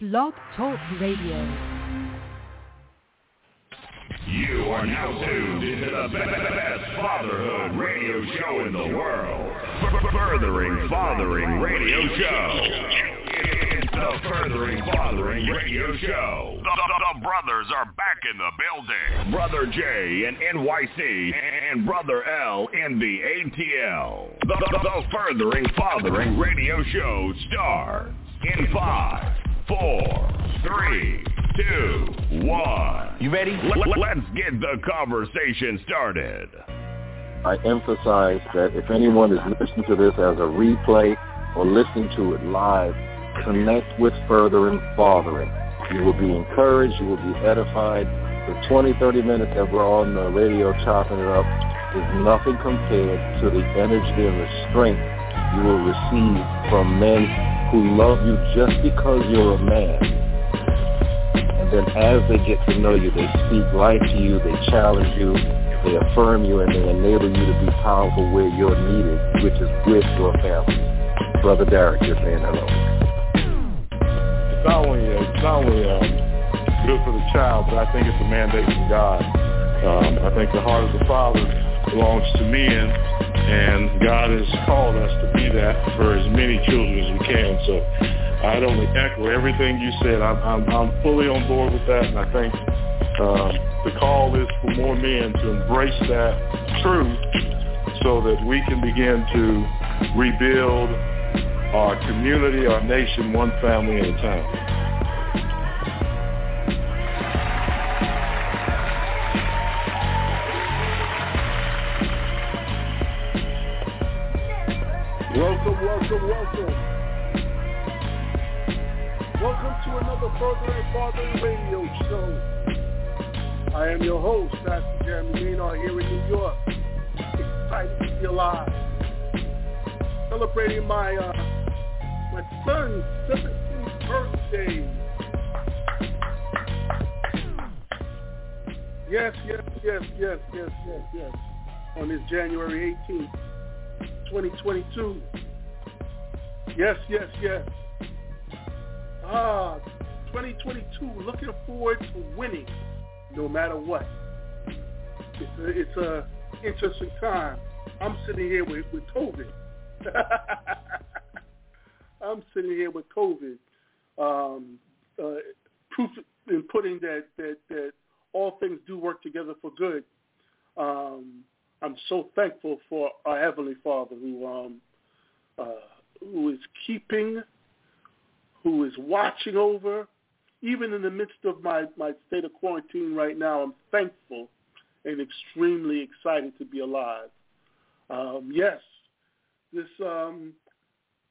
Blog Talk Radio. You are now tuned into the best fatherhood radio show in the world. Furthering Fathering Radio Show. It's the Furthering Fathering Radio Show. The, the- the brothers are back in the building. Brother J in NYC and Brother L in the ATL. The, the, the Furthering Fathering Radio Show starts in five, four, three, two, one. You ready? Let, let's get the conversation started. I emphasize that if anyone is listening to this as a replay or listening to it live, connect with Furthering Fathering. You will be encouraged. You will be edified. The 20, 30 minutes that we're on the radio chopping it up is nothing compared to the energy and the strength you will receive from men who love you just because you're a man. And then as they get to know you, they speak life to you, they challenge you, they affirm you, and they enable you to be powerful where you're needed, which is with your family. Brother Derek, you're saying hello. it's not only uh, it's not only um, good for the child, but I think it's a mandate from God. Um, I think the heart of the Father belongs to men, and God has called us to be that for as many children as we can. So I'd only echo everything you said. I'm, I'm, I'm fully on board with that, and I think uh, the call is for more men to embrace that truth so that we can begin to rebuild our community, our nation, one family at a time. Welcome, welcome, welcome. Welcome to another Furthering Fathering radio show. I am your host, Pastor Jeremy Maynard here in New York. Excited to be alive. Celebrating my uh, my son's 17th birthday. Yes, yes, yes, yes, yes, yes, yes. On this January 18th. 2022. Yes, yes, yes. Ah, 2022. Looking forward to winning, no matter what. It's a, it's a interesting time. I'm sitting here with, with COVID. I'm sitting here with COVID. Um, uh, proof in putting that, that that all things do work together for good. Um, I'm so thankful for our Heavenly Father who um, uh, who is keeping, who is watching over. Even in the midst of my, my state of quarantine right now, I'm thankful and extremely excited to be alive. Um, yes, this um,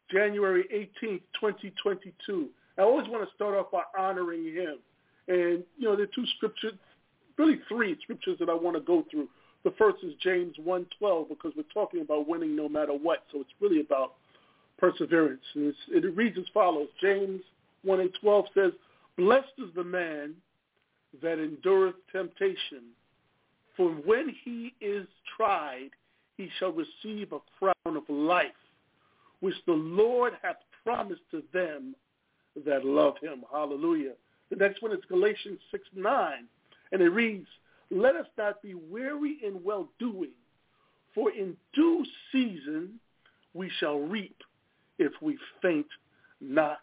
January 18th, 2022. I always want to start off by honoring him. And, you know, there are two scriptures, really three scriptures that I want to go through. The first is James 1.12 because we're talking about winning no matter what. So it's really about perseverance. And it reads as follows. James 1 and 12 says, Blessed is the man that endureth temptation, for when he is tried, he shall receive a crown of life, which the Lord hath promised to them that love him. Hallelujah. The next one is Galatians 6, 9. And it reads, let us not be weary in well-doing, for in due season we shall reap if we faint not.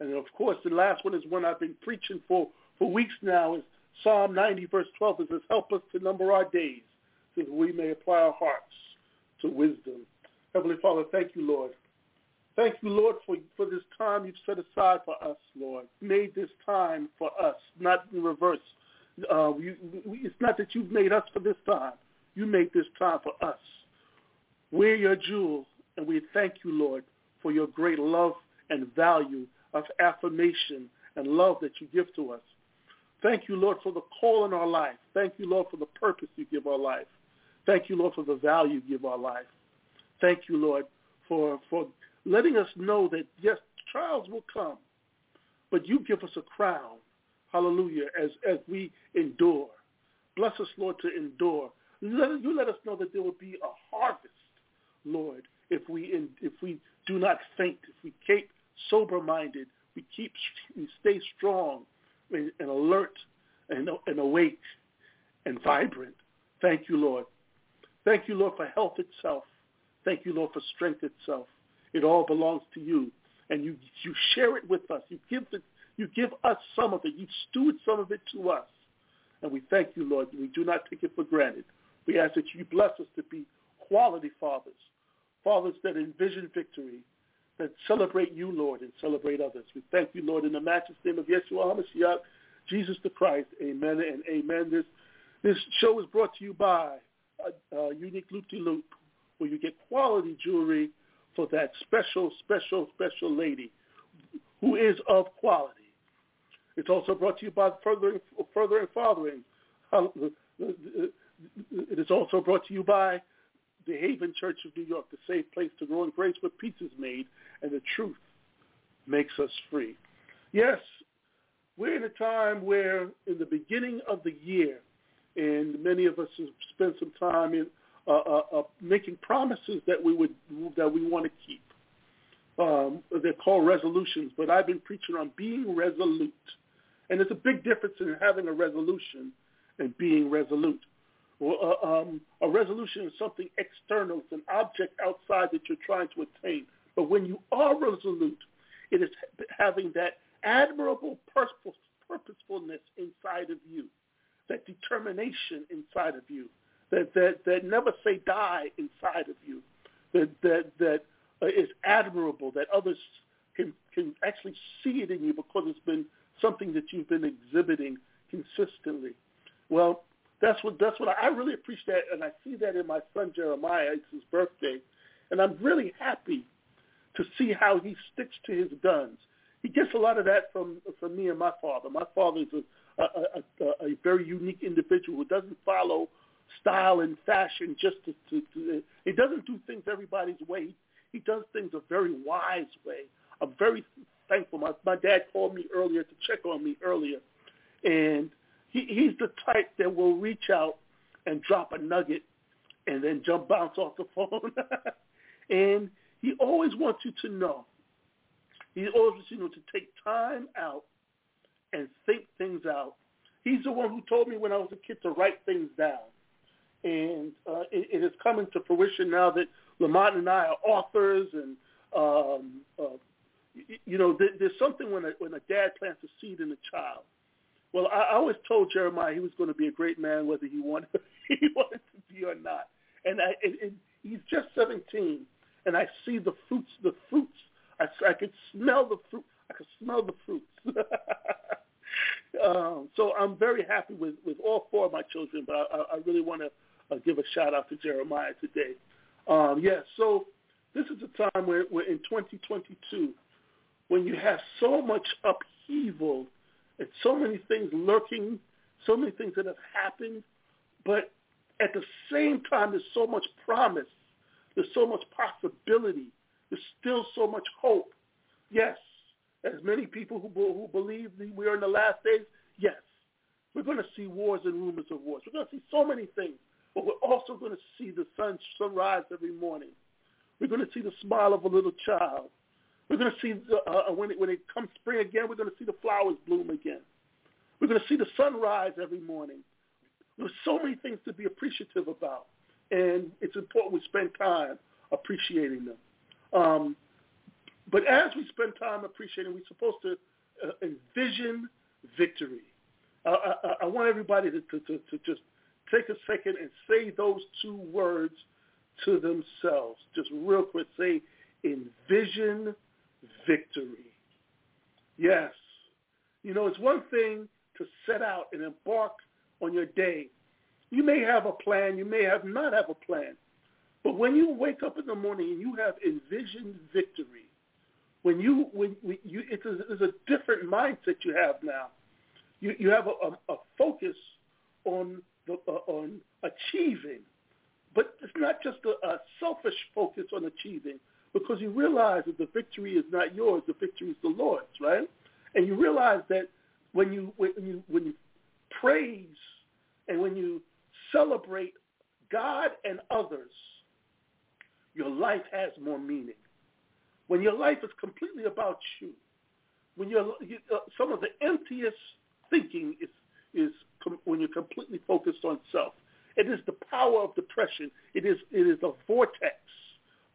And of course, the last one is one I've been preaching for, for weeks now, is Psalm 90, verse 12. It says, help us to number our days, so that we may apply our hearts to wisdom. Heavenly Father, thank you, Lord. Thank you, Lord, for, for this time you've set aside for us, Lord. Made this time for us, not in reverse. Uh, you, it's not that you've made us for this time. You made this time for us. We're your jewel, and we thank you, Lord, for your great love and value of affirmation and love that you give to us. Thank you, Lord, for the call in our life. Thank you, Lord, for the purpose you give our life. Thank you, Lord, for the value you give our life. Thank you, Lord, for, for letting us know that, yes, trials will come, but you give us a crown hallelujah, as, as we endure. Bless us, Lord, to endure. Let, you let us know that there will be a harvest, Lord, if we, in, if we do not faint, if we keep sober-minded we keep, we stay strong and, and alert and, and awake and vibrant. Thank you, Lord. Thank you, Lord, for health itself. Thank you, Lord, for strength itself. It all belongs to you, and you you share it with us. You give the, you give us some of it. You steward some of it to us, and we thank you, Lord. We do not take it for granted. We ask that you bless us to be quality fathers, fathers that envision victory, that celebrate you, Lord, and celebrate others. We thank you, Lord, in the matchless name of Yeshua HaMashiach, Jesus the Christ. Amen and amen. This this show is brought to you by uh, Unique Loop de Loop, where you get quality jewelry for that special, special, special lady who is of quality. It's also brought to you by Further, Furthering Fathering. It is also brought to you by the Haven Church of New York, the safe place to grow in grace where peace is made and the truth makes us free. Yes, we're in a time where in the beginning of the year, and many of us have spent some time in uh, uh, uh, making promises that we would that we want to keep. Um, they're called resolutions, but I've been preaching on being resolute, and there's a big difference in having a resolution and being resolute. Well, uh, um, a resolution is something external; it's an object outside that you're trying to attain. But when you are resolute, it is having that admirable purposefulness inside of you that determination inside of you, that that that never say die inside of you, that that that uh, is admirable, that others can can actually see it in you because it's been something that you've been exhibiting consistently. Well, that's what that's what I, I really appreciate, and I see that in my son Jeremiah. It's his birthday, and I'm really happy to see how he sticks to his guns. He gets a lot of that from from me and my father. My father is a a, a, a very unique individual who doesn't follow style and fashion just to, to, to he doesn't do things everybody's way. He does things a very wise way. I'm very thankful. My my dad called me earlier to check on me earlier, and he, he's the type that will reach out and drop a nugget and then jump bounce off the phone. and he always wants you to know. He always wants you know to take time out and think things out. He's the one who told me when I was a kid to write things down. And uh, it, it is coming to fruition now that Lamont and I are authors and, um, uh, you, know, there, there's something when a, when a dad plants a seed in a child. Well, I, I always told Jeremiah he was going to be a great man whether he wanted, he wanted to be or not. And, I, and, and he's just 17, and I see the fruits, the fruits. I, I could smell the fruit. I could smell the fruits. um, so I'm very happy with, with all four of my children, but I, I really want to uh, give a shout out to Jeremiah today. Um, yeah, so this is a time where, where in 2022, when you have so much upheaval and so many things lurking, so many things that have happened, but at the same time, there's so much promise. There's so much possibility. There's still so much hope. Yes, as many people who, who believe we are in the last days, yes, we're going to see wars and rumors of wars. We're going to see so many things, but we're also going to see the sun sunrise every morning. We're going to see the smile of a little child. We're going to see uh, uh, when it when it comes spring again, we're going to see the flowers bloom again. We're going to see the sun rise every morning. There's so many things to be appreciative about, and it's important we spend time appreciating them. Um, but as we spend time appreciating, we're supposed to uh, envision victory. Uh, I, I, want everybody to, to, to, to just take a second and say those two words to themselves. Just real quick, say envision victory. Yes. You know, it's one thing to set out and embark on your day. You may have a plan, you may have not have a plan. But when you wake up in the morning and you have envisioned victory, when you when, you it's a, it's a different mindset you have now. You you have a, a, a focus on the uh, on achieving, but it's not just a, a selfish focus on achieving because you realize that the victory is not yours, the victory is the Lord's, right? And you realize that when you when you when you praise and when you celebrate God and others, your life has more meaning. When your life is completely about you, when you're you, uh, some of the emptiest thinking is is com- when you're completely focused on self. It is the power of depression. It is it is a vortex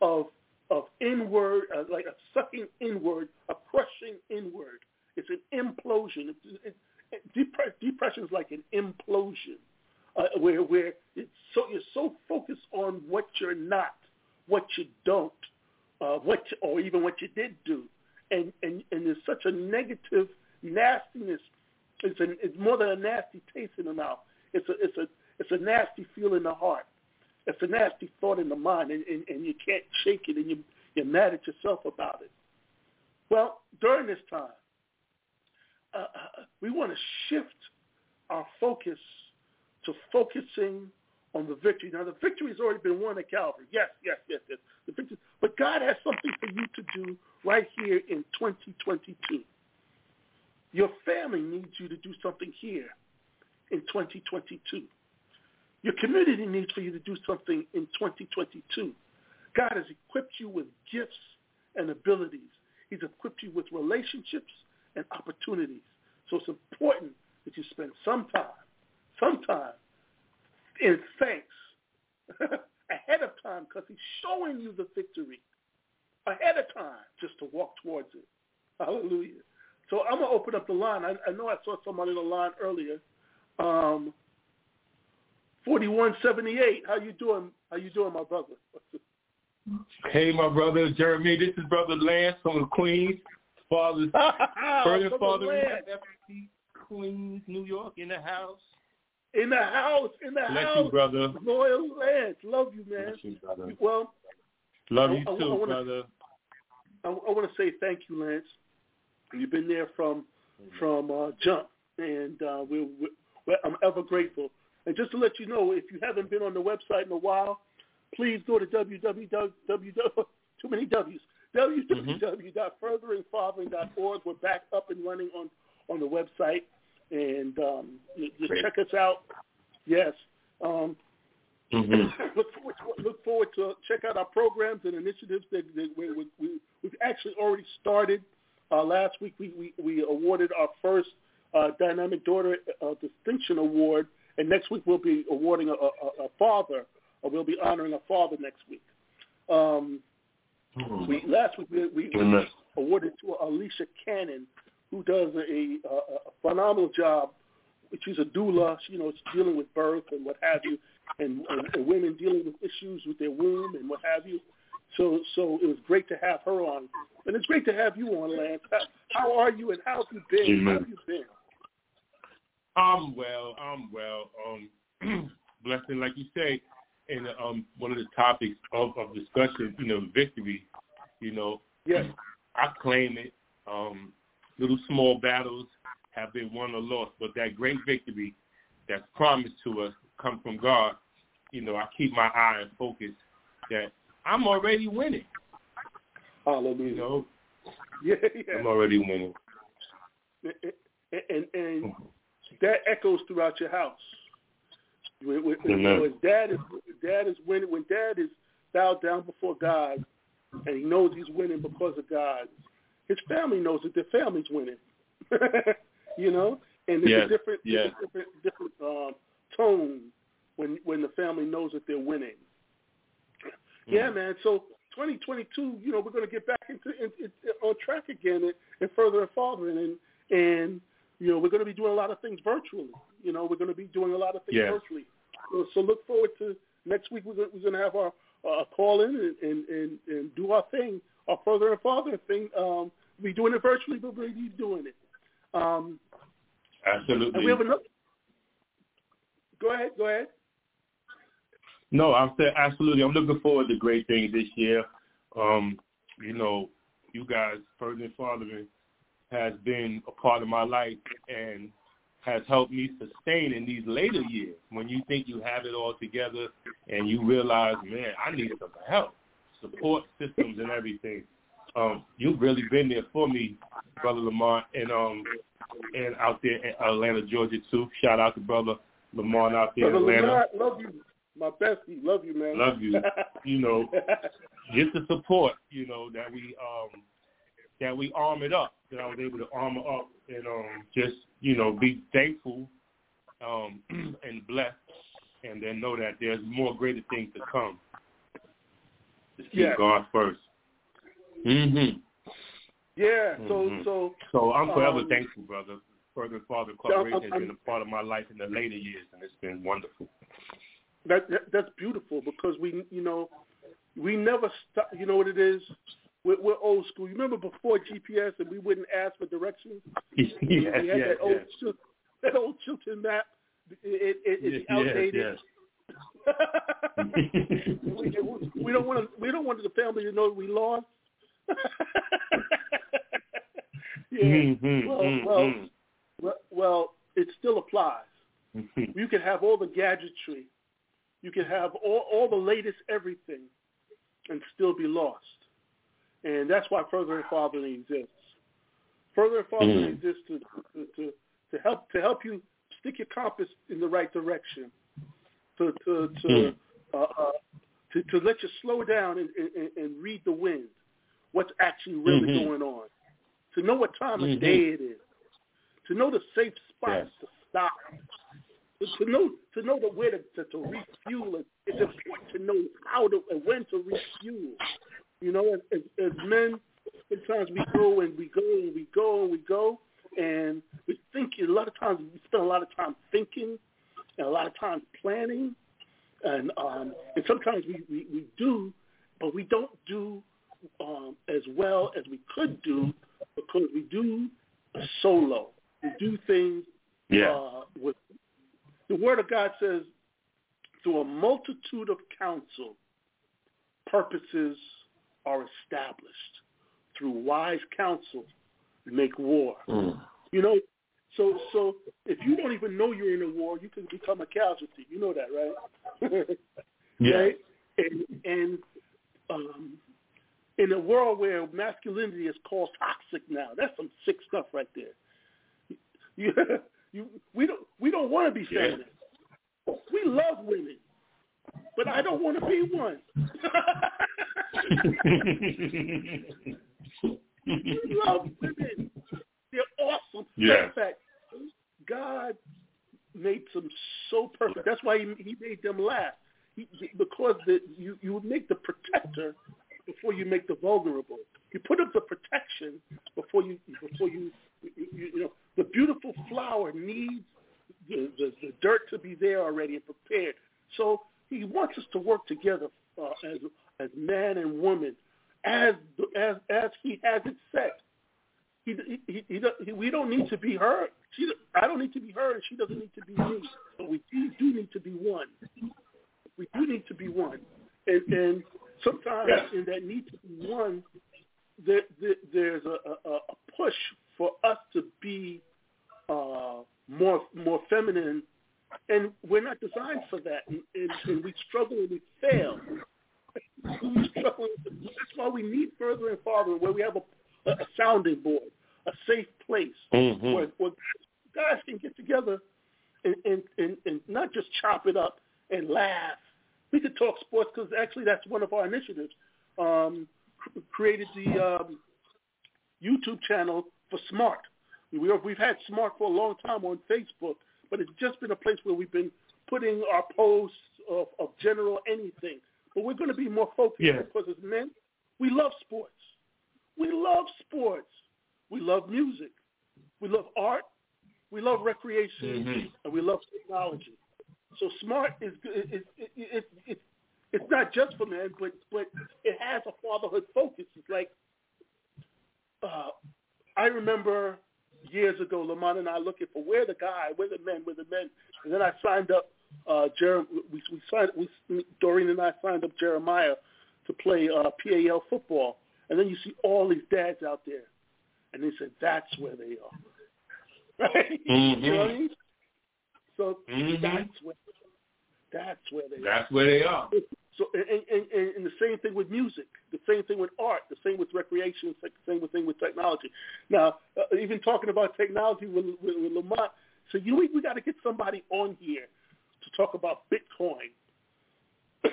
of of inward, uh, like a sucking inward, a crushing inward. It's an implosion. It, it, it, depression is like an implosion, uh, where where it's so you're so focused on what you're not, what you don't, uh, what you, or even what you did do, and and and there's such a negative nastiness. It's an, it's more than a nasty taste in the mouth. It's a it's a it's a nasty feel in the heart. It's a nasty thought in the mind, and, and, and you can't shake it, and you, you're mad at yourself about it. Well, during this time, uh, uh we want to shift our focus to focusing on the victory. Now, the victory has already been won at Calvary. Yes, yes, yes, yes. The victory, but God has something for you to do right here in 2022. Your family needs you to do something here in 2022. Your community needs for you to do something in 2022. God has equipped you with gifts and abilities. He's equipped you with relationships and opportunities. So it's important that you spend some time, some time in thanks ahead of time because he's showing you the victory ahead of time just to walk towards it. Hallelujah. So I'm going to open up the line. I, I know I saw somebody on the line earlier. Um, 4178. How you doing? How you doing, my brother? Hey, my brother Jeremy. This is brother Lance from Queens. Father, further father Queens, New York, in the house. In the house, in the Bless house. you, brother. Loyal Lance, love you, man. Bless you, brother. Well, love you I, too, I wanna, brother. I, I want to say thank you, Lance. You've been there from from uh, jump, and uh, we're, we're, I'm ever grateful. And just to let you know, if you haven't been on the website in a while, please go to www. Too many W's. www.furtheringfathering.org. We're back up and running on on the website, and um, just Great. check us out. Yes. Um, Mm-hmm. look forward to, look forward to check out our programs and initiatives that, that we, we, we, we've actually already started. Uh, last week we, we, we awarded our first uh, Dynamic Daughter uh, Distinction Award, and next week we'll be awarding a, a, a father, or we'll be honoring a father next week. Um, we last week we, we, Amen. awarded to Alicia Cannon, who does a, a, a phenomenal job. She's a doula. She, you know, she's dealing with birth and what have you, and, and, and women dealing with issues with their womb and what have you. So, so it was great to have her on, and it's great to have you on, Lance. How, how are you, and how have you been? How have you been? I'm well. I'm well. Um, blessing, like you say, and um one of the topics of, of discussion, you know, victory. You know, Yes. I claim it. Um, little small battles have been won or lost, but that great victory that's promised to us come from God. You know, I keep my eye and focus that I'm already winning. Hallelujah. You know, Yeah, yeah. I'm already winning. and, and, and that echoes throughout your house. When, when, Amen. when dad is dad is winning, when dad is bowed down before God, and he knows he's winning because of God, his family knows that their family's winning. you know, and there's Yes, a different, there's a different, different um, tone when when the family knows that they're winning. Yeah, Mm. man. So 2022, you know, we're going to get back into in, in, on track again and, and further and farther and and you know, we're going to be doing a lot of things virtually. You know, we're going to be doing a lot of things Yes. virtually. So, so look forward to next week. We're going, to have our uh, call in and, and, and, and do our thing, our further and father thing. Um, we'll be doing it virtually, but we'll be doing it. Um, Absolutely. and we have another. Go ahead. Go ahead. No, I'm saying absolutely. I'm looking forward to great things this year. Um, you know, you guys, Furthering Fathering, has been a part of my life and has helped me sustain in these later years when you think you have it all together and you realize, man, I need some help, support systems and everything. Um, you've really been there for me, Brother Lamont, and um, and out there in Atlanta, Georgia too. Shout out to Brother Lamont out there in Atlanta. Lamont, love you, my bestie. Love you, man. Love you. You know, just the support, you know, that we um that we arm it up. That I was able to armor up and um, just you know be thankful um, and blessed, and then know that there's more greater things to come. Just keep Yeah. God first. Mhm. Yeah. So Mhm. so So I'm forever Um, thankful, brother. Further Father Corporation has been a part of my life in the later years, and it's been wonderful. that, that that's beautiful because we you know we never stop. You know what it is? We're, we're old school. You remember before GPS and we wouldn't ask for directions. yes, we had yes, that old yes. Chil- that old Chilton map. It, it, it's Yes, outdated. yes. we, we don't want to. We don't want the family to know we lost. yeah. Mhm, Well, mhm, well, well, well, it still applies. Mhm. You can have all the gadgetry, you can have all, all the latest everything, and still be lost. And that's why furthering fathering exists. Furthering fathering Mhm. exists to, to, to, help to help you stick your compass in the right direction, to to to Mhm. uh, uh, to, to let you slow down and, and, and read the wind, what's actually really Mhm. going on, to know what time Mhm. of day it is, to know the safe spots Yes. to stop, to, to know to know the where to, to, to refuel. It, it's important to know how to and when to refuel. You know, as, as, as men, sometimes we go and we go and we go and we go, and we think a lot of times we spend a lot of time thinking and a lot of time planning, and um, and sometimes we, we, we do, but we don't do um, as well as we could do because we do solo. We do things Yeah. uh, with the Word of God says, through a multitude of counsel, purposes are established. Through wise counsel, make war. Mm. You know, so so if you don't even know you're in a war, you can become a casualty. You know that, right? Yeah. right? And and um, in a world where masculinity is called toxic now, that's some sick stuff right there. You, you, we don't we don't want to be Yeah. feminine. We love women, but I don't want to be one. love women. They're awesome. Yes. In fact, God made them so perfect. That's why he, he made them laugh. He, because the, you you make the protector before you make the vulnerable. You put up the protection before you before you you, you, you know the beautiful flower needs the, the the dirt to be there already and prepared. So he wants us to work together uh, as as man and woman, as as as he has it set. He, he, he, he, we don't need to be her. She, I don't need to be her, and she doesn't need to be me. But we do, do need to be one. We do need to be one, and, and sometimes in that need to be one, there, there, there's a, a, a push for us to be uh, more more feminine, and we're not designed for that, and, and, and we struggle and we fail. We struggle. That's why we need furthering fathering, where we have a, a sounding board, a safe place Mhm. where, where guys can get together and, and, and, and not just chop it up and laugh. We could talk sports because actually that's one of our initiatives. Um, cr- created the um, YouTube channel for Smart. We are, we've had Smart for a long time on Facebook, but it's just been a place where we've been putting our posts of, of general anything. But we're going to be more focused Yeah. because as men, we love sports. We love sports. We love music. We love art. We love recreation, Mhm. and we love technology. So smart is it, it, it, it, it, it's not just for men, but but it has a fatherhood focus. It's like uh, I remember years ago, Lamont and I looking for where the guy, where the men, where the men, and then I signed up. Uh, Jer- we, we signed, we, Doreen and I signed up Jeremiah to play uh, PAL football, and then you see all these dads out there, and they said that's where they are. Right? You know what I mean? So Mhm. that's where that's where they are. That's where they are. So and, and, and, the same thing with music, the same thing with art, the same with recreation, the same thing with technology. Now, uh, even talking about technology with, with, with Lamont, so you know, we, we got to get somebody on here to talk about Bitcoin,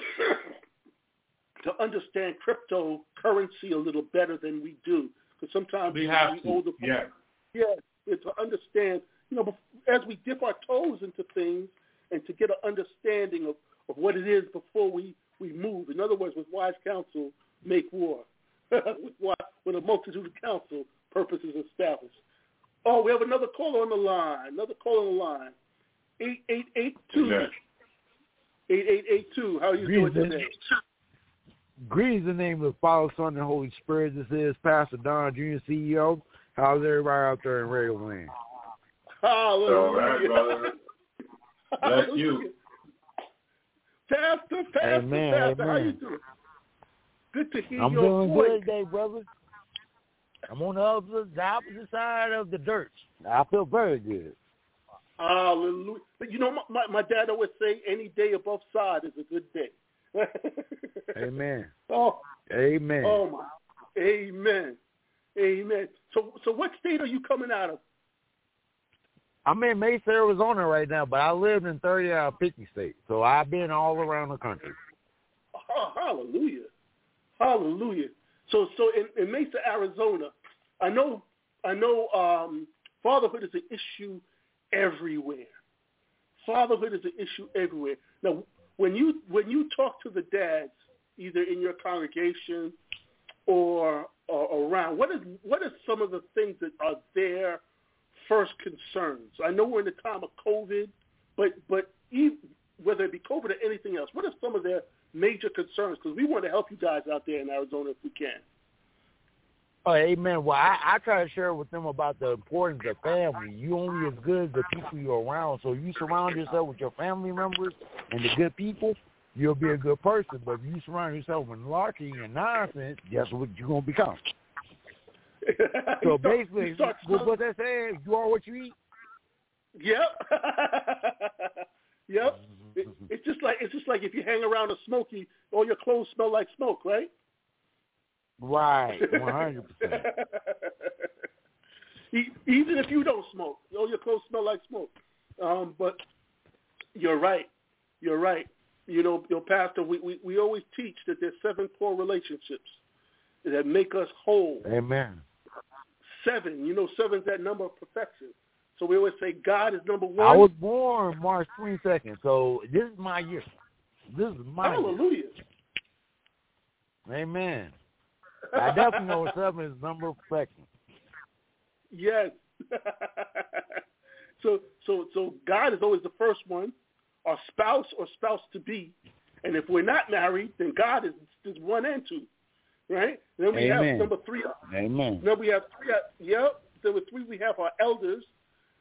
to understand cryptocurrency a little better than we do, because sometimes we have to. older yeah. yeah, to understand, you know, as we dip our toes into things and to get an understanding of, of what it is before we, we move. In other words, with wise counsel, make war. with, with a multitude of counsel, purpose is established. Oh, we have another caller on the line. Another caller on the line. Eight eight eight two. Eight eight eight two. How are you Greetings doing today? Greetings in the name of the Father, Son, and Holy Spirit. This is Pastor Don Jr., CEO. How's everybody out there in radio land? Hallelujah. All right, brother. Bless you. Pastor, Pastor, Amen, Pastor, amen. how you doing? Good to hear I'm your doing voice. good today, brother. I'm on the opposite, the opposite side of the dirt. I feel very good. Hallelujah. But you know, my, my, my dad always say, any day above side is a good day. Amen. Oh, Amen. oh my. Amen. Amen. So, so what state are you coming out of? I'm in Mesa, Arizona right now, but I lived in 30 out of 50 states, so I've been all around the country. Oh, hallelujah. Hallelujah. So, so in, in Mesa, Arizona, I know, I know, um, fatherhood is an issue everywhere. Fatherhood is an issue everywhere. Now, when you when you talk to the dads, either in your congregation or, or around, what is what are some of the things that are their first concerns? I know we're in the time of COVID, but but even, whether it be COVID or anything else, what are some of their major concerns? Because we want to help you guys out there in Arizona if we can. Oh, amen. Well, I, I try to share with them about the importance of family. You only as good as the people you're around. So you surround yourself with your family members and the good people, you'll be a good person. But if you surround yourself with larky and nonsense, guess what you're gonna become. So start- basically, start what, what they say, you are what you eat. Yep. yep. It, it's just like it's just like if you hang around a smoky, all your clothes smell like smoke, right? Right, one hundred percent. Even if you don't smoke, all your clothes smell like smoke. Um, but you're right. You're right. You know, your pastor, we, we, we always teach that there's seven core relationships that make us whole. Amen. Seven. You know, seven's that number of perfection. So we always say God is number one. I was born March twenty second, so this is my year. This is my year. Hallelujah. Amen. I definitely know seven is number of perfection. Yes. so so so God is always the first one, our spouse or spouse to be, and if we're not married, then God is is one and two, right? Then we Amen. have number three. Amen. Then we have three. Yep. Number three, we have our elders.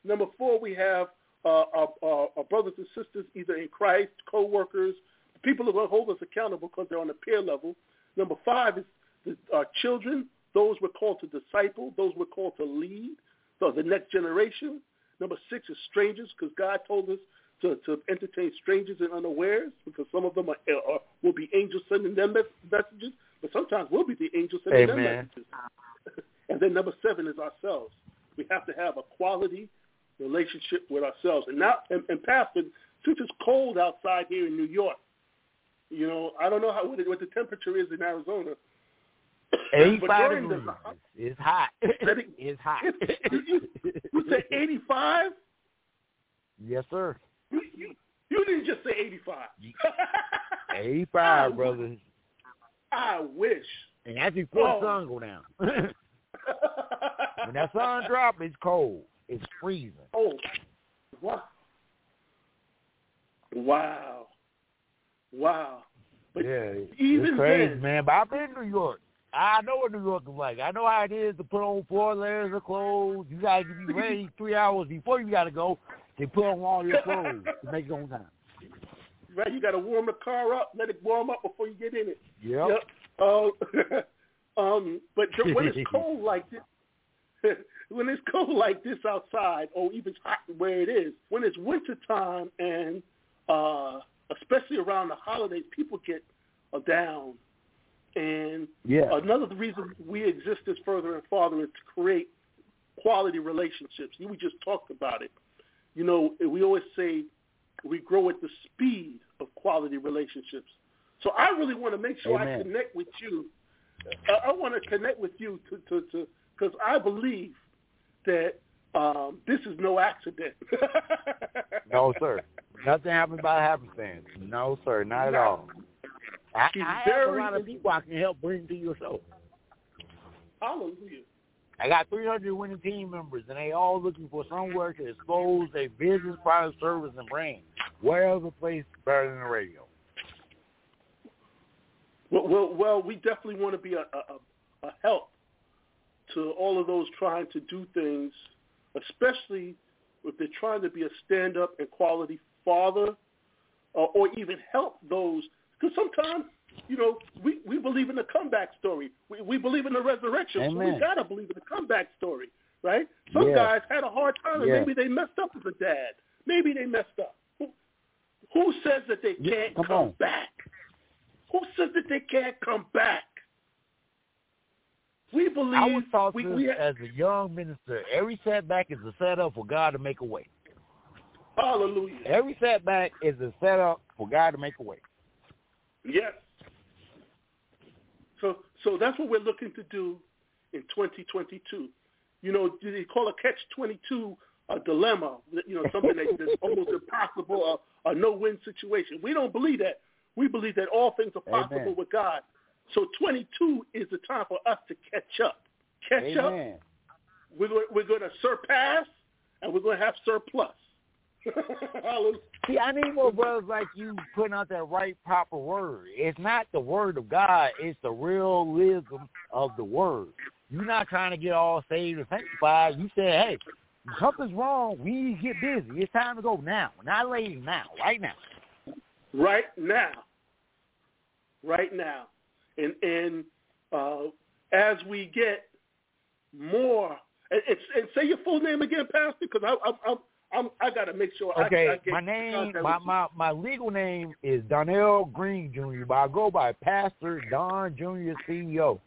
Number four, we have uh, our, our, our brothers and sisters, either in Christ, co-workers, people who hold us accountable because they're on a peer level. Number five is the, our children. Those we're called to disciple. Those we're called to lead. So the next generation. Number six is strangers, because God told us to, to entertain strangers and unawares, because some of them are, are will be angels sending them messages, but sometimes we'll be the angels sending them Amen. messages. and then number seven is ourselves. We have to have a quality relationship with ourselves. And now, and, and Pastor, since it's cold outside here in New York, you know, I don't know how what the, what the temperature is in Arizona. Eighty But five during the- degrees. It's hot. Ready? it's hot. you, you, said 85? yes, sir. You, you, you didn't just say 85. Eighty five, brother. I wish. And that's before Oh. the sun go down. when that sun drop, it's cold. It's freezing. oh, wow. Wow. Wow. But yeah, even it's crazy, then- man. But I've been in New York. I know what New York is like. I know how it is to put on four layers of clothes. You gotta be ready three hours before you gotta go to put on all your clothes to make it on time. Right, you got to warm the car up, let it warm up before you get in it. Yep. Yep. Uh, um, but when it's cold like this, when it's cold like this outside, or even hot where it is, when it's winter time and uh, especially around the holidays, people get uh, down. And Yeah. another reason we exist as furthering fathering is to create quality relationships. We just talked about it. You know, we always say we grow at the speed of quality relationships. So I really want to make sure I connect with you. I, I want to connect with you to, to, to because I believe that um, this is no accident. no, sir. Nothing happens by happenstance. No, sir. Not at all. I, I have a lot of people I can help bring to your show. Hallelujah. I got 300 winning team members, and they all looking for somewhere to expose their business, product, service, and brand. Where other place better than the radio? Well, well, well we definitely want to be a, a, a help to all of those trying to do things, especially if they're trying to be a stand-up and quality father, uh, or even help those. Because sometimes you know, we, we believe in the comeback story. We, we believe in the resurrection. Amen. So we gotta believe in the comeback story, right? Some yeah. guys had a hard time, and yeah. maybe they messed up as a dad. Maybe they messed up. Who, who says that they yeah, can't come, come back? Who says that they can't come back? We believe. I was taught we, we, as a young minister. Every setback is a setup for God to make a way. Hallelujah. Every setback is a setup for God to make a way. Yes. So, so that's what we're looking to do in 2022. You know, they call a catch-22 a dilemma, you know, something that, that's almost impossible, a, a no-win situation. We don't believe that. We believe that all things are possible Amen. with God. So 22 is the time for us to catch up. Catch Amen. up. We're going, we're going to surpass, and we're going to have surplus. See, I need more brothers like you putting out that right proper word. It's not the word of God, it's the realism of the word. You're not trying to get all saved and sanctified. You say, hey, something's wrong. We need to get busy. It's time to go now. Not later, now. Right now. Right now. Right now. And and uh, as we get more, and, and, and say your full name again, Pastor, because I, I, I'm I'm, I got to make sure. Okay, I, I my name, my, my my legal name is Donnell Green Jr., but I go by Pastor Don Jr. CEO.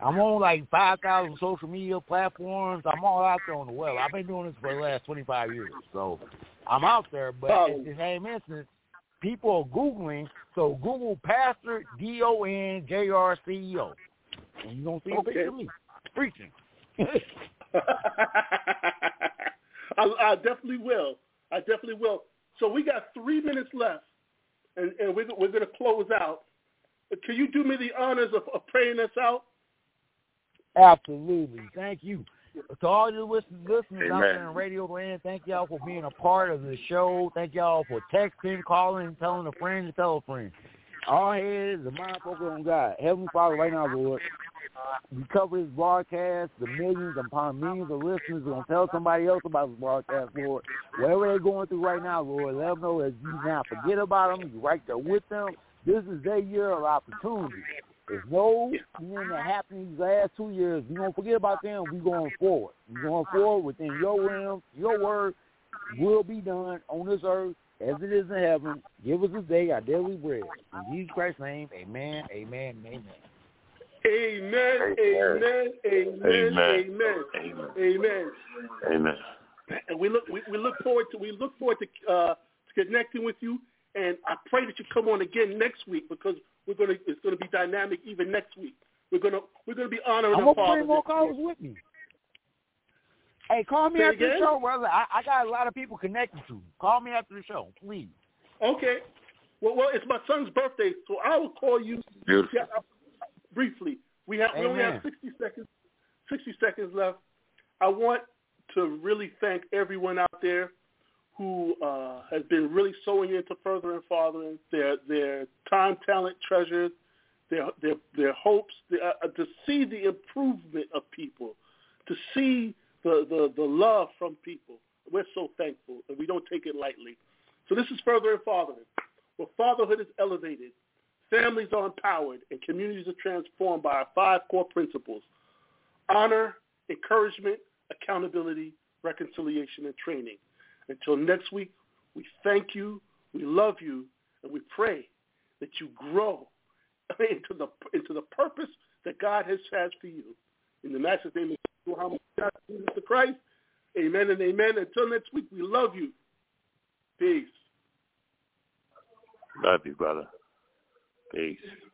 I'm on like 5,000 social media platforms. I'm all out there on the web. I've been doing this for the last 25 years, so I'm out there. But Oh. at the same instance, people are Googling, so Google Pastor D-O-N-J-R CEO. And you're going to see a picture of me preaching. I, I definitely will. I definitely will. So we got three minutes left, and, and we're, we're going to close out. Can you do me the honors of, of praying us out? Absolutely. Thank you. To all you listen, listeners out Amen. there in Radio Land, thank y'all for being a part of the show. Thank y'all for texting, calling, telling a friend to tell a friend. Our head is a mind focused on God. Heavenly Father, right now, Lord, we cover this broadcast, the millions upon millions of listeners are going to tell somebody else about this broadcast, Lord. Whatever they're going through right now, Lord, let them know that you not forget about them. You're right there with them. This is their year of opportunity. There's no thing that happened these last two years. We don't forget about them. We going forward. We going forward within your realm. Your word will be done on this earth as it is in heaven. Give us this day our daily bread. In Jesus Christ's name, amen, amen, amen. Amen, Amen. amen, amen, Amen. amen, amen. Amen. And we look, we, we look forward to, we look forward to, uh, to connecting with you. And I pray that you come on again next week because we're gonna, it's gonna be dynamic even next week. We're gonna, we're gonna be honoring I'm our gonna Father bring more this callers with me. Hey, call me Say after the show, brother. I, I got a lot of people connected to. Call me after the show, please. Okay. Well, well, it's my son's birthday, so I will call you Beautiful. Uh, briefly. We have we only have 60 seconds. 60 seconds left. I want to really thank everyone out there who uh, has been really sowing into furthering fathering their their time, talent, treasures, their their their hopes, their, uh, to see the improvement of people, to see the, the the love from people. We're so thankful, and we don't take it lightly. So this is furthering fathering, where fatherhood is elevated, families are empowered, and communities are transformed by our five core principles: honor, encouragement, accountability, reconciliation, and training. Until next week, we thank you, we love you, and we pray that you grow into the into the purpose that God has has for you. In the Master's name of Jesus Christ, amen and amen. Until next week, we love you. Peace. Love you, brother. Peace.